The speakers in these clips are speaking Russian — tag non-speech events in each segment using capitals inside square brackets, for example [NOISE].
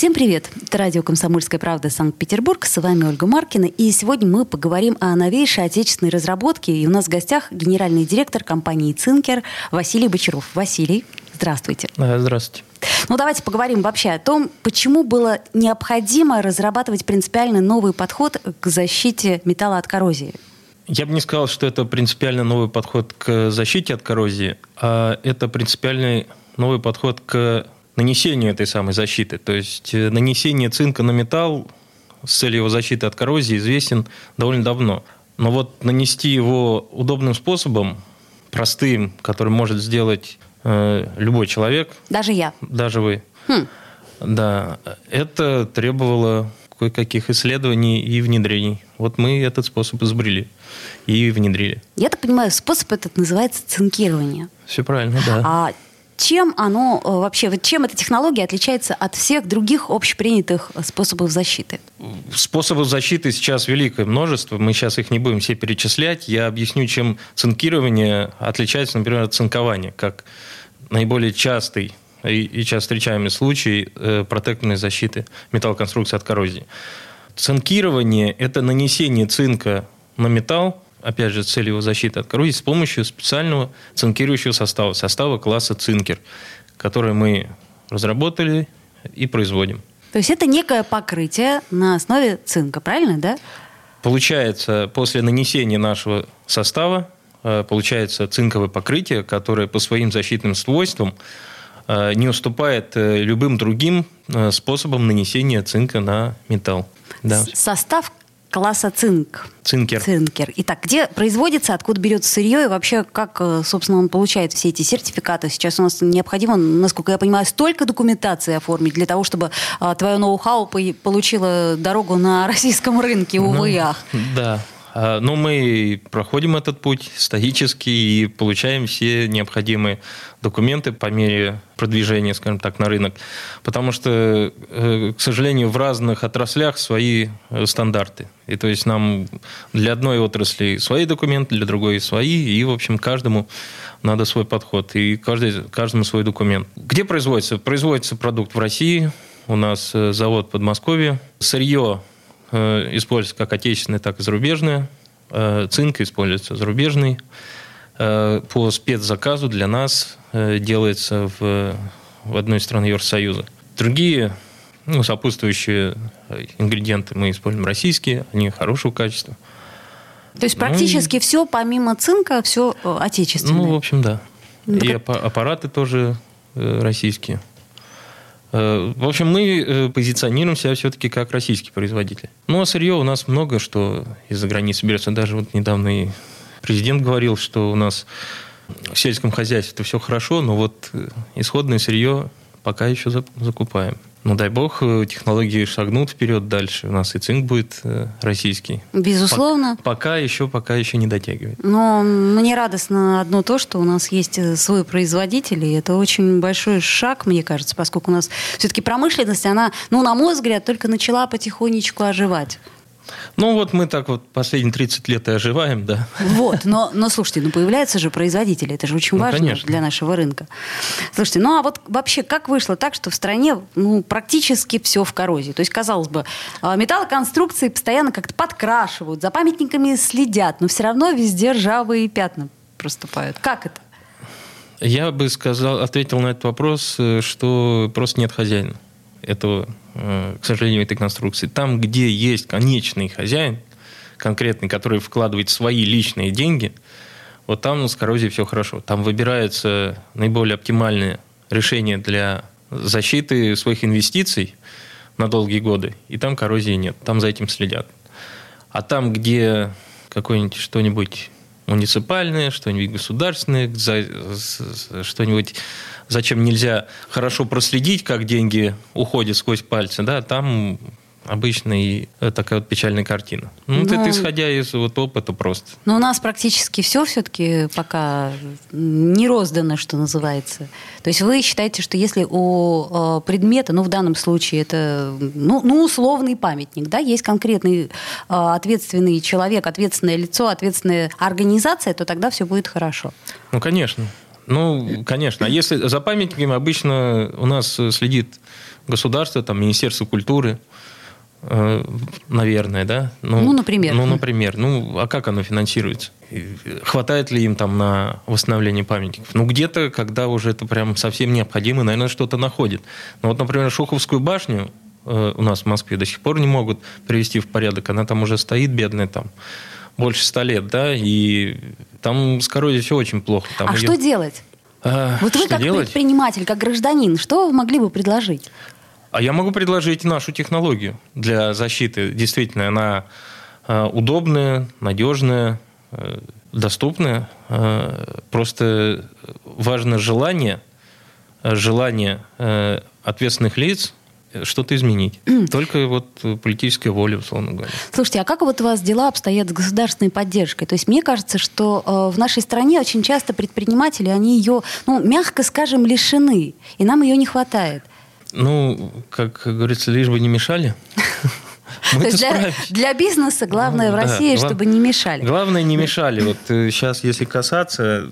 Всем привет! Это радио «Комсомольская правда» Санкт-Петербург. С вами Ольга Маркина. И сегодня мы поговорим о новейшей отечественной разработке. И у нас в гостях генеральный директор компании «Цинкер» Василий Бочаров. Василий, здравствуйте. Здравствуйте. Ну, давайте поговорим вообще о том, почему было необходимо разрабатывать принципиально новый подход к защите металла от коррозии. Я бы не сказал, что это принципиально новый подход к защите от коррозии, а это принципиальный новый подход к нанесению этой самой защиты. То есть э, нанесение цинка на металл с целью его защиты от коррозии известен довольно давно. Но вот нанести его удобным способом, простым, который может сделать э, любой человек. Даже я. Даже вы. Хм. Да, это требовало кое-каких исследований и внедрений. Вот мы этот способ изобрели и внедрили. Я так понимаю, способ этот называется цинкирование. Все правильно, да. А чем оно э, вообще, чем эта технология отличается от всех других общепринятых способов защиты? Способов защиты сейчас великое множество. Мы сейчас их не будем все перечислять. Я объясню, чем цинкирование отличается, например, от цинкования, как наиболее частый и, и часто встречаемый случай э, протекторной защиты металлоконструкции от коррозии. Цинкирование – это нанесение цинка на металл, опять же, целью его защиты от коррозии с помощью специального цинкирующего состава, состава класса цинкер, который мы разработали и производим. То есть это некое покрытие на основе цинка, правильно, да? Получается, после нанесения нашего состава, э, получается цинковое покрытие, которое по своим защитным свойствам э, не уступает э, любым другим способам нанесения цинка на металл. Да. Состав класса цинк. Цинкер. Цинкер. Итак, где производится, откуда берется сырье и вообще как, э, собственно, он получает все эти сертификаты? Сейчас у нас необходимо, насколько я понимаю, столько документации оформить для того, чтобы а, твое ноу-хау получило дорогу на [LAUGHS] российском рынке, увы ну, ах. Да, Но ну, мы проходим этот путь стоически и получаем все необходимые документы по мере продвижения, скажем так, на рынок. Потому что, э, к сожалению, в разных отраслях свои э, стандарты. И то есть нам для одной отрасли свои документы, для другой свои, и, в общем, каждому надо свой подход, и каждый, каждому свой документ. Где производится? Производится продукт в России, у нас э, завод в Подмосковье. Сырье Э, используется как отечественное, так и зарубежное. Э, цинк используется зарубежный. Э, по спецзаказу для нас делается в, в одной из стран Евросоюза. Другие ну, сопутствующие ингредиенты мы используем российские, они хорошего качества. То есть практически ну, все, помимо цинка, все отечественное? Ну, в общем, да. Ну, и аппараты тоже российские. Э, в общем, мы э, позиционируем себя все-таки как российский производитель. Ну, а сырье у нас много, что из-за границы берется. Даже вот недавно и президент говорил, что у нас в сельском хозяйстве все хорошо, но вот э, исходное сырье пока еще закупаем. Ну, дай бог, э, технологии шагнут вперед дальше. У нас и цинк будет э, российский. Безусловно. Пока, пока еще, пока еще не дотягивает. Но мне радостно одно то, что у нас есть э, свой производитель, и это очень большой шаг, мне кажется, поскольку у нас все-таки промышленность, она, ну, на мой взгляд, только начала потихонечку оживать. Ну, вот мы так вот последние 30 лет и оживаем, да. Вот, но, но слушайте, ну появляются же производители, это же очень ну, важно конечно. для нашего рынка. Слушайте, ну а вот вообще как вышло так, что в стране ну, практически все в коррозии? То есть, казалось бы, а, металлоконструкции постоянно как-то подкрашивают, за памятниками следят, но все равно везде ржавые пятна проступают. Как это? Я бы сказал, ответил на этот вопрос, э, что просто нет хозяина этого, э, к сожалению, этой конструкции. Там, где есть конечный хозяин, конкретный, который вкладывает свои личные деньги, вот там с коррозией все хорошо. Там выбирается наиболее оптимальное решение для защиты своих инвестиций на долгие годы, и там коррозии нет, там за этим следят. А там, где какое-нибудь что-нибудь муниципальное, что-нибудь государственное, что-нибудь зачем нельзя хорошо проследить, как деньги уходят сквозь пальцы, да, там обычная э, такая вот печальная картина. Ну, ну, это исходя из вот опыта просто. Но у нас практически все все-таки пока не роздано, что называется. То есть вы считаете, что если у э, предмета, ну, в данном случае это, ну, ну условный памятник, да, есть конкретный э, ответственный человек, ответственное лицо, ответственная организация, то тогда все будет хорошо. Ну, конечно. Ну, конечно. А если за памятниками обычно у нас следит государство, там, Министерство культуры, э, наверное, да? Ну, ну, например. Ну, например. Ну, а как оно финансируется? Хватает ли им там на восстановление памятников? Ну, где-то, когда уже это прям совсем необходимо, наверное, что-то находит. Ну, вот, например, Шуховскую башню э, у нас в Москве до сих пор не могут привести в порядок. Она там уже стоит, бедная, там больше ста лет, да, и там с коррозией все очень плохо. Там а ее... что делать? А, вот вы как делать? предприниматель, как гражданин, что вы могли бы предложить? А я могу предложить нашу технологию для защиты. Действительно, она э, удобная, надежная, э, доступная. Э, просто важно желание, желание ответственных лиц что-то изменить. [CLEARS THROAT] Только вот политическая воля, условно говоря. Слушайте, а как вот у вас дела обстоят с государственной поддержкой? То есть мне кажется, что э, в нашей стране очень часто предприниматели, они ее, ну, мягко скажем, лишены, и нам ее не хватает. Ну, как говорится, лишь бы не мешали. [LAUGHS] То есть для, для бизнеса главное в России, да, чтобы не мешали. Главное не мешали. Вот сейчас, э, если касаться,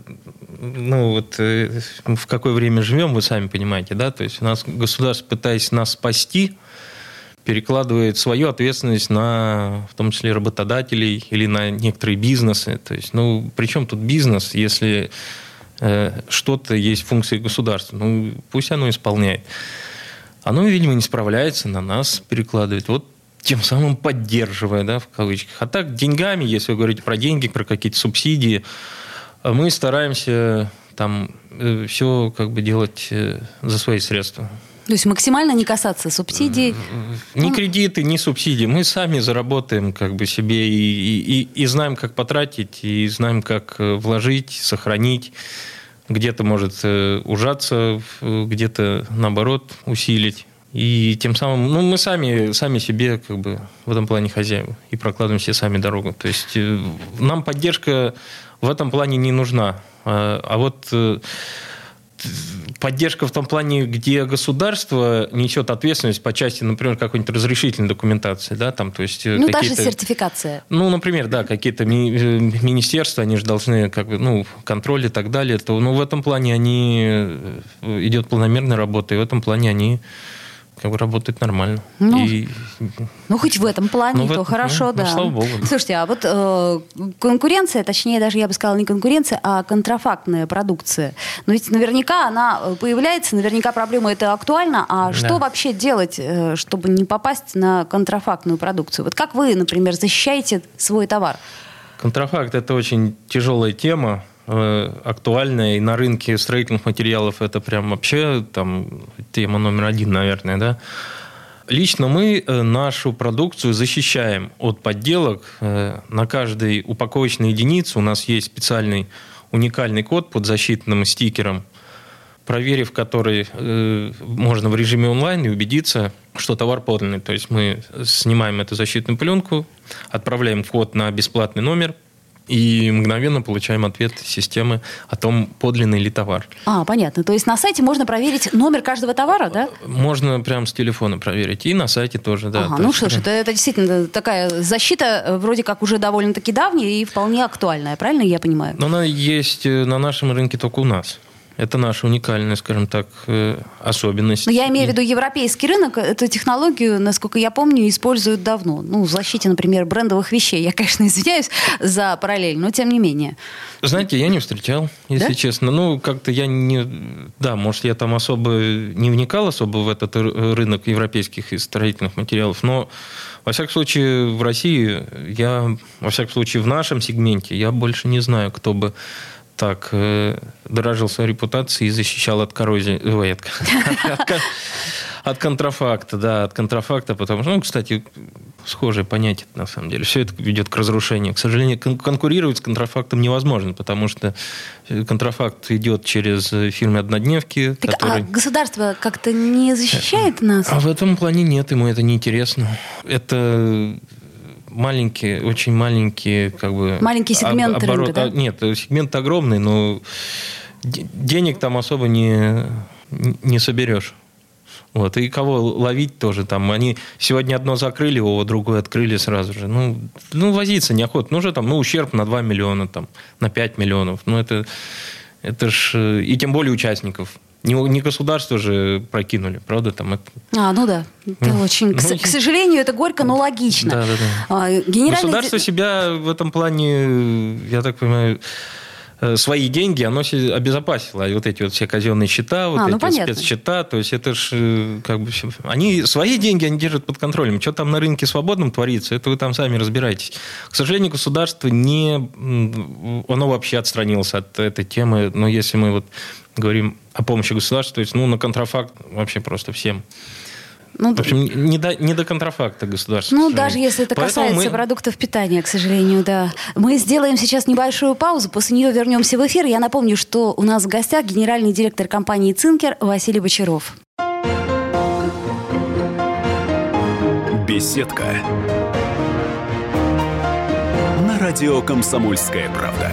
ну вот э, в какое время живем, вы сами понимаете, да? То есть у нас государство, пытаясь нас спасти, перекладывает свою ответственность на, в том числе, работодателей или на некоторые бизнесы. То есть, ну, при чем тут бизнес, если э, что-то есть функции государства? Ну, пусть оно исполняет. Оно, видимо, не справляется, на нас перекладывает. Вот тем самым поддерживая, да, в кавычках. А так деньгами, если вы говорите про деньги, про какие-то субсидии, мы стараемся там э, все как бы делать э, за свои средства. То есть максимально не касаться субсидий? Ни кредиты, ни субсидии. Мы сами заработаем как бы себе и, и, и знаем, как потратить, и знаем, как э, вложить, сохранить. Где-то может ужаться, где-то наоборот усилить. И тем самым, ну, мы сами, сами себе как бы в этом плане хозяева и прокладываем себе сами дорогу. То есть нам поддержка в этом плане не нужна. А, а вот э, поддержка в том плане, где государство несет ответственность по части, например, какой-нибудь разрешительной документации, да, там, то есть э, ну даже сертификация. Ну, например, да, какие-то ми- министерства, они же должны как бы, ну, контроль и так далее, то, ну, в этом плане они идет планомерная работа, и в этом плане они как бы работает нормально. Ну, и... ну хоть в этом плане, ну, то в хорошо, ну, да. Ну, слава богу. Слушайте, а вот э, конкуренция, точнее даже я бы сказала не конкуренция, а контрафактная продукция. Но ведь наверняка она э, появляется, наверняка проблема это актуальна. А да. что вообще делать, э, чтобы не попасть на контрафактную продукцию? Вот как вы, например, защищаете свой товар? Контрафакт это очень тяжелая тема. Э, актуальная, и на рынке строительных материалов это прям вообще там тема номер один, наверное, да. Лично мы э, нашу продукцию защищаем от подделок. Э, на каждой упаковочной единице у нас есть специальный уникальный код под защитным стикером, проверив который можно в режиме онлайн и убедиться, что товар подлинный. То есть мы снимаем эту защитную пленку, отправляем код на бесплатный номер – и мгновенно получаем ответ системы о том, подлинный ли товар. А, понятно. То есть на сайте можно проверить номер каждого товара, да? Можно прямо с телефона проверить. И на сайте тоже, да. Ага, ну что ж, это, это действительно такая защита э, вроде как уже довольно-таки давняя и вполне актуальная, правильно я понимаю? Но она есть э, на нашем рынке только у нас. Это наша уникальная, скажем так, э, особенность. Но я имею в виду европейский рынок. Эту технологию, насколько я помню, используют давно. Ну, в защите, например, брендовых вещей. Я, конечно, извиняюсь за параллель, но тем не менее. Знаете, я не встречал, если да? честно. Ну, как-то я не... Да, может, я там особо не вникал особо в этот рынок европейских и строительных материалов, но во всяком случае, в России я, во всяком случае, в нашем сегменте я больше не знаю, кто бы так э, дорожил своей репутацией и защищал от коррозии, ой, от, от, от контрафакта, да, от контрафакта, потому что, ну, кстати, схожее понятие, на самом деле. Все это ведет к разрушению. К сожалению, конкурировать с контрафактом невозможно, потому что э, контрафакт идет через э, фирмы-однодневки. Так, а которые... А государство как-то не защищает нас? А в этом плане нет, ему это неинтересно. Это маленькие, очень маленькие, как бы... Маленький сегмент оборот, рынка, да? Нет, сегмент огромный, но денег там особо не, не соберешь. Вот. И кого ловить тоже там. Они сегодня одно закрыли, его другое открыли сразу же. Ну, ну возиться неохота. Ну, уже там, ну, ущерб на 2 миллиона, там, на 5 миллионов. Ну, это, это ж... И тем более участников. Не, не государство же прокинули, правда? Там это... А, ну да. Это ну, очень, ну, к, к сожалению, это горько, но логично. Да, да, да. А, генеральный... Государство себя в этом плане, я так понимаю, Э, свои деньги, оно обезопасило. Вот эти вот все казенные счета, вот а, ну, эти вот спецсчета, то есть это же э, как бы... Они свои деньги они держат под контролем. Что там на рынке свободном творится, это вы там сами разбираетесь. К сожалению, государство не... Оно вообще отстранилось от этой темы. Но если мы вот говорим о помощи государства, то есть ну, на контрафакт вообще просто всем. Ну, в общем, не до, не до контрафакта государства. Ну, даже если это Поэтому касается мы... продуктов питания, к сожалению, да. Мы сделаем сейчас небольшую паузу, после нее вернемся в эфир. Я напомню, что у нас в гостях генеральный директор компании «Цинкер» Василий Бочаров. Беседка. На радио «Комсомольская правда».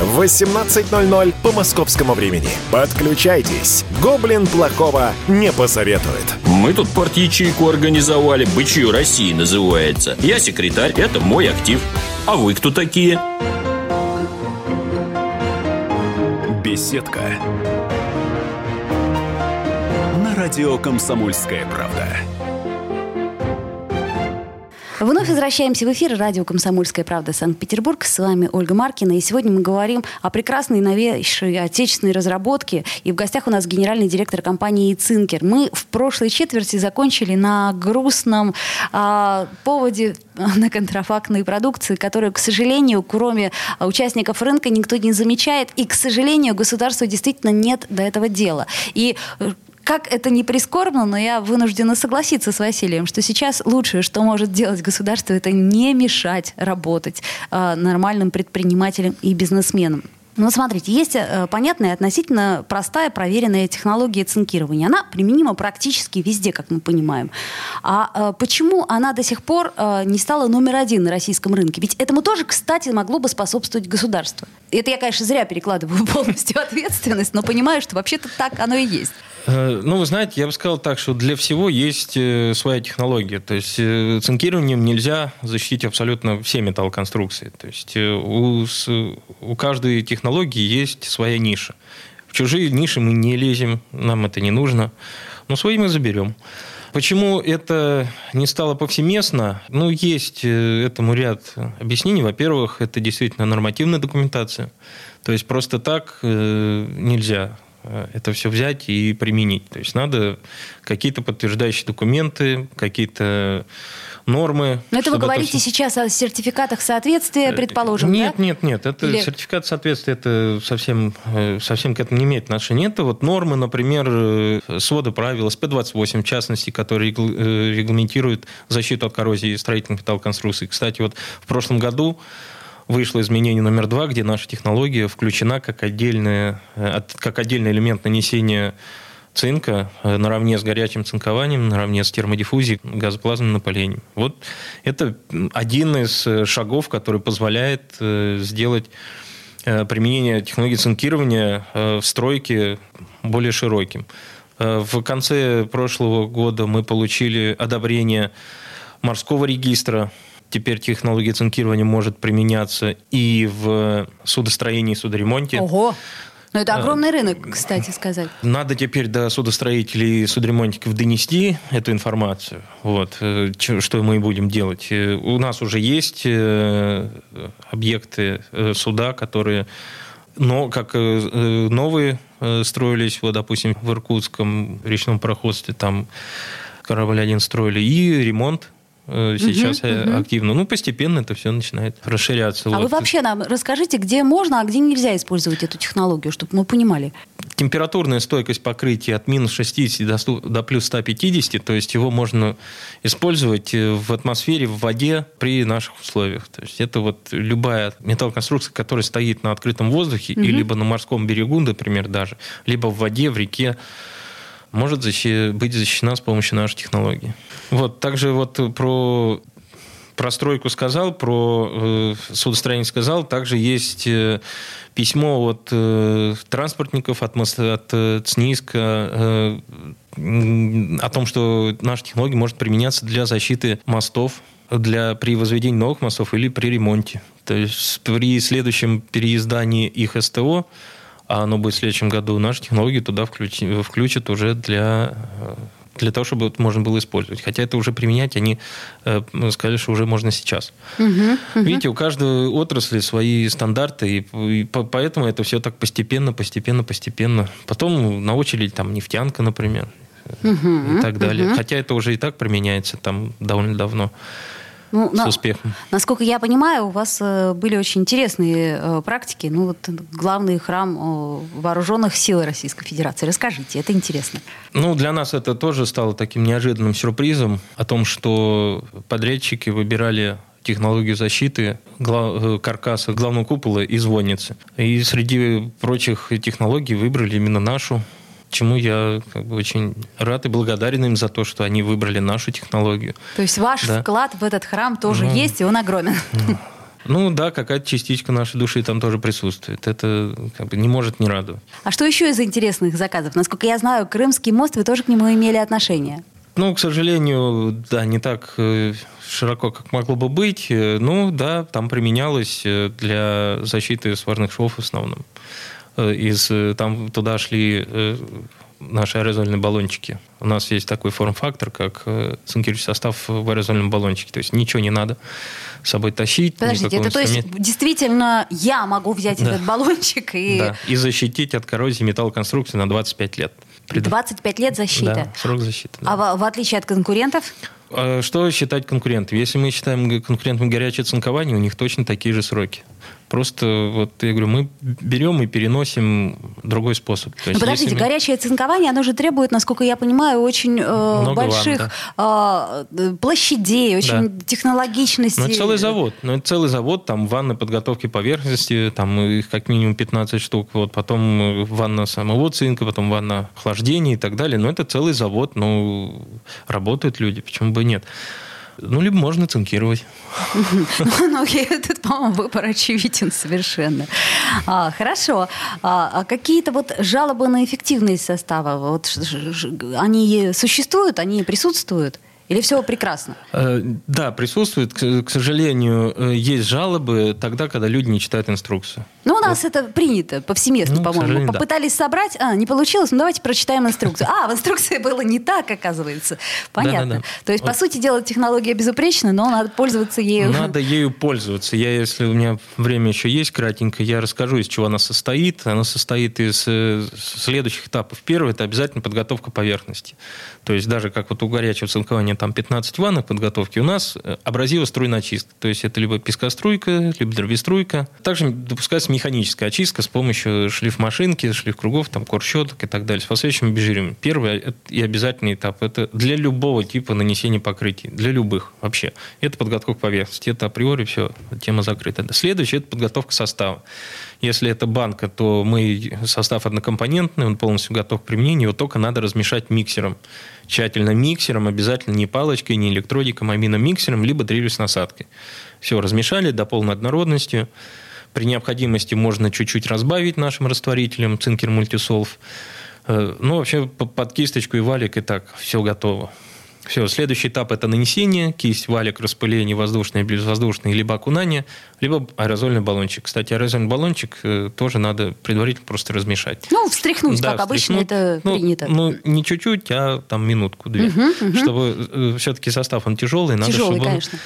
в 18.00 по московскому времени. Подключайтесь. Гоблин плохого не посоветует. Мы тут порт-ячейку организовали. Бычью России называется. Я секретарь, это мой актив. А вы кто такие? Беседка. На радио «Комсомольская правда». Вновь возвращаемся в эфир радио «Комсомольская правда» Санкт-Петербург. С вами Ольга Маркина. И сегодня мы говорим о прекрасной новейшей отечественной разработке. И в гостях у нас генеральный директор компании «Цинкер». Мы в прошлой четверти закончили на грустном а, поводе на контрафактной продукции, которую, к сожалению, кроме участников рынка, никто не замечает. И, к сожалению, государству действительно нет до этого дела. И э, как это не прискорбно, но я вынуждена согласиться с Василием, что сейчас лучшее, что может делать государство, это не мешать работать э, нормальным предпринимателям и бизнесменам. Ну, смотрите, есть э, понятная, относительно простая, проверенная технология цинкирования. Она применима практически везде, как мы понимаем. А э, почему она до сих пор э, не стала номер один на российском рынке? Ведь этому тоже, кстати, могло бы способствовать государство. Это я, конечно, зря перекладываю [LAUGHS] полностью ответственность, но понимаю, что вообще-то так оно и есть. Э, ну, вы знаете, я бы сказал так, что для всего есть э, своя технология. То есть э, цинкированием нельзя защитить абсолютно все металлоконструкции. То есть у, у каждой технологии есть своя ниша. В чужие ниши мы не лезем, нам это не нужно. Но свои мы заберем. Почему это не стало повсеместно? Ну, есть этому ряд объяснений. Во-первых, это действительно нормативная документация. То есть просто так нельзя это все взять и применить. То есть надо какие-то подтверждающие документы, какие-то нормы. Но это вы говорите это... сейчас о сертификатах соответствия, э, предположим, Нет, да? нет, нет. Это Или... сертификат соответствия, это совсем, э, совсем к этому не имеет отношения. Это вот нормы, например, своды правил СП-28, в частности, которые регламентируют защиту от коррозии строительных металлоконструкций. Кстати, вот в прошлом году вышло изменение номер два, где наша технология включена как, отдельная, э, как отдельный элемент нанесения цинка э, наравне с горячим цинкованием, наравне с термодиффузией, газоплазменным напылением. Вот это один из э, шагов, который позволяет сделать применение технологии цинкирования в стройке более широким. В конце прошлого года мы получили одобрение морского регистра. Теперь технология цинкирования может применяться и в судостроении и судоремонте. Ого! Но это огромный рынок, кстати сказать. Надо теперь до судостроителей и судоремонтников донести эту информацию. Вот, э, что мы будем делать. Э, у нас уже есть э, объекты суда, которые но как новые строились, вот, допустим, в Иркутском речном проходстве, там корабль один строили, и ремонт сейчас угу, угу. активно. Ну, постепенно это все начинает расширяться. А вот. вы вообще нам расскажите, где можно, а где нельзя использовать эту технологию, чтобы мы понимали. Температурная стойкость покрытия от минус 60 до, до плюс 150, то есть его можно использовать э, в атмосфере, в воде при наших условиях. То есть это вот любая металлоконструкция, которая стоит на открытом воздухе, угу. и либо на морском берегу, например, даже, либо в воде, в реке, может защи- быть защищена с помощью нашей технологии. Вот, также вот про про стройку сказал, про э, судостроение сказал. Также есть э, письмо от э, транспортников, от, от э, ЦНИСКа э, о том, что наша технология может применяться для защиты мостов, для, при возведении новых мостов или при ремонте. То есть при следующем переиздании их СТО а оно будет в следующем году, наши технологии туда включ, включат уже для для того, чтобы это можно было использовать. Хотя это уже применять они э, сказали, что уже можно сейчас. Угу, угу. Видите, у каждой отрасли свои стандарты, и, и поэтому это все так постепенно, постепенно, постепенно. Потом на очередь там нефтянка, например, угу, и так далее. Угу. Хотя это уже и так применяется там довольно давно. Ну, с на, успехом. Насколько я понимаю, у вас э, были очень интересные э, практики. Ну, вот главный храм э, вооруженных сил Российской Федерации. Расскажите, это интересно. Ну, для нас это тоже стало таким неожиданным сюрпризом о том, что подрядчики выбирали технологию защиты глав, э, каркаса главного купола и звонницы. И среди прочих технологий выбрали именно нашу чему я как бы очень рад и благодарен им за то, что они выбрали нашу технологию. То есть ваш да. вклад в этот храм тоже ну, есть, и он огромен. Ну, ну да, какая-то частичка нашей души там тоже присутствует. Это как бы не может не радовать. А что еще из интересных заказов? Насколько я знаю, Крымский мост, вы тоже к нему имели отношение. Ну, к сожалению, да, не так э, широко, как могло бы быть. Э, ну, да, там применялось э, для защиты сварных швов в основном. Э, из, э, там туда шли э, наши аэрозольные баллончики. У нас есть такой форм-фактор, как цинкирующий состав в аэрозольном баллончике. То есть ничего не надо с собой тащить. Подождите, это то есть действительно я могу взять да. этот баллончик и... Да, и защитить от коррозии металлоконструкции на 25 лет. 25 лет защиты? Да, срок защиты. Да. А в, в отличие от конкурентов? А что считать конкурентом? Если мы считаем конкурентом горячее цинкование, у них точно такие же сроки. Просто вот я говорю, мы берем и переносим другой способ. То есть, подождите, мы... горячее цинкование, оно же требует, насколько я понимаю, очень э, больших ванн, да. э, площадей, очень да. технологичности. Ну, это целый завод. Ну, это целый завод, там ванны подготовки поверхности, там их как минимум 15 штук, вот, потом ванна самого цинка, потом ванна охлаждения и так далее. Но это целый завод, ну, работают люди, почему бы нет. Ну, либо можно цинкировать. [LAUGHS] Ну, тут, по-моему, выбор очевиден совершенно. А, хорошо. А, а какие-то вот жалобы на эффективность состава, вот они существуют, они присутствуют? Или все прекрасно? Э, да, присутствует. К сожалению, э, есть жалобы тогда, когда люди не читают инструкцию. Ну, у нас вот. это принято повсеместно, ну, по-моему. Попытались да. собрать, а, не получилось, ну давайте прочитаем инструкцию. А, в инструкции было не так, оказывается. Понятно. Да, да, да. То есть, вот. по сути дела, технология безупречна, но надо пользоваться ею. Надо ею пользоваться. Я, если у меня время еще есть кратенько, я расскажу, из чего она состоит. Она состоит из э, следующих этапов. Первый – это обязательно подготовка поверхности. То есть, даже как вот у горячего цинкования там 15 ваннок подготовки, у нас э, абразиво струйная очистка. То есть, это либо пескоструйка, либо дробеструйка. Также допускается механическая очистка с помощью шлифмашинки, шлифкругов, там, корщеток и так далее, с последующим обезжириванием. Первый и обязательный этап – это для любого типа нанесения покрытий, для любых вообще. Это подготовка поверхности, это априори все, тема закрыта. Следующее – это подготовка состава. Если это банка, то мы состав однокомпонентный, он полностью готов к применению, его только надо размешать миксером. Тщательно миксером, обязательно не палочкой, не электродиком, а именно миксером, либо дрелью с насадкой. Все, размешали до полной однородности. При необходимости можно чуть-чуть разбавить нашим растворителем цинкер мультисолв. Э, ну, вообще, под кисточку и валик и так все готово. Все, следующий этап – это нанесение, кисть, валик, распыление, воздушное, безвоздушное, либо окунание, либо аэрозольный баллончик. Кстати, аэрозольный баллончик э, тоже надо предварительно просто размешать. Ну, встряхнуть, да, как обычно это ну, принято. Ну, не чуть-чуть, а там минутку-две. Угу, угу. Чтобы э, все-таки состав, он тяжелый, надо, тяжелый, чтобы конечно.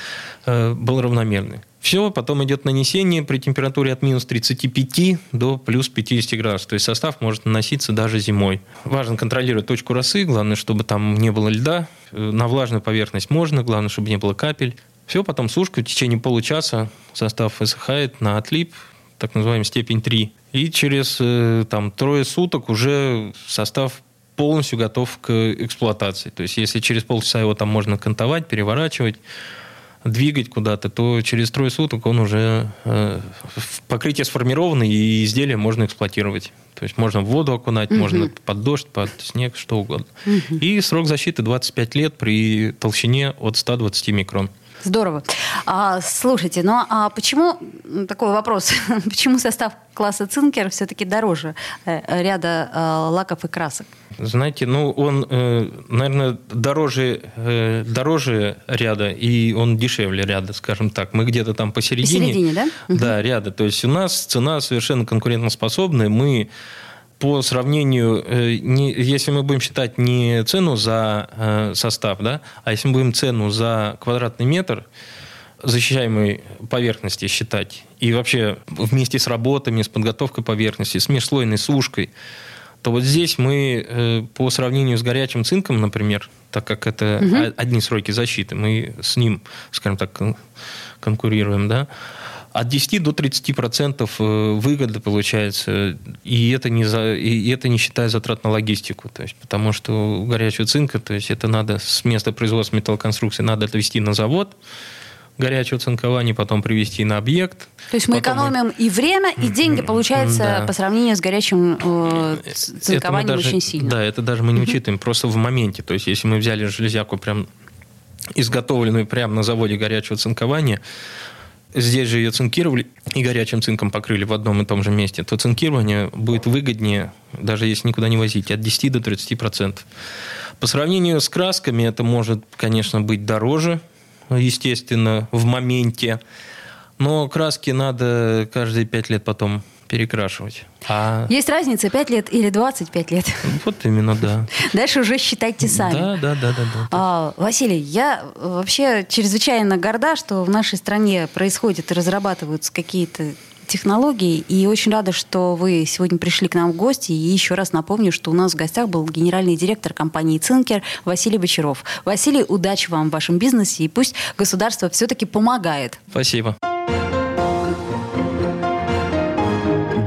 он э, был равномерный. Все, потом идет нанесение при температуре от минус 35 до плюс 50 градусов. То есть состав может наноситься даже зимой. Важно контролировать точку росы, главное, чтобы там не было льда. На влажную поверхность можно, главное, чтобы не было капель. Все, потом сушка в течение получаса состав высыхает на отлип, так называемый степень 3. И через э, там, трое суток уже состав полностью готов к эксплуатации. То есть, если через полчаса его там можно кантовать, переворачивать, двигать куда-то, то через трое суток он уже э, покрытие сформировано, и изделие можно эксплуатировать. То есть можно в воду окунать, угу. можно под дождь, под снег, что угодно. Угу. И срок защиты 25 лет при толщине от 120 микрон. Здорово. А, слушайте, ну а почему, такой вопрос, [LAUGHS] почему состав класса цинкер все-таки дороже э, ряда э, лаков и красок? Знаете, ну он, э, наверное, дороже, э, дороже ряда, и он дешевле ряда, скажем так. Мы где-то там посередине. Посередине, да? Да, ряда. То есть у нас цена совершенно конкурентоспособная. Мы по сравнению, э, не, если мы будем считать не цену за э, состав, да, а если мы будем цену за квадратный метр защищаемой поверхности считать, и вообще вместе с работами, с подготовкой поверхности, с межслойной сушкой, то вот здесь мы э, по сравнению с горячим цинком, например, так как это угу. одни сроки защиты, мы с ним, скажем так, конкурируем, да, от 10 до 30 процентов э, выгоды получается, и это не за, и это не считая затрат на логистику, то есть потому что у горячего цинка, то есть это надо с места производства металлоконструкции надо отвезти на завод горячего цинкования, потом привезти на объект. То есть мы экономим мы... и время, и деньги, получается, да. по сравнению с горячим э, цинкованием даже, очень сильно. Да, это даже мы не учитываем, просто в моменте. То есть если мы взяли железяку прям изготовленную прямо на заводе горячего цинкования, здесь же ее цинкировали и горячим цинком покрыли в одном и том же месте, то цинкирование будет выгоднее, даже если никуда не возить, от 10 до 30 процентов. По сравнению с красками это может, конечно, быть дороже, естественно, в моменте, но краски надо каждые 5 лет потом перекрашивать. А... Есть разница 5 лет или 25 лет? Вот именно, да. Дальше уже считайте сами. Да, да, да, да. да. А, Василий, я вообще чрезвычайно горда, что в нашей стране происходят и разрабатываются какие-то технологии. И очень рада, что вы сегодня пришли к нам в гости. И еще раз напомню, что у нас в гостях был генеральный директор компании «Цинкер» Василий Бочаров. Василий, удачи вам в вашем бизнесе, и пусть государство все-таки помогает. Спасибо.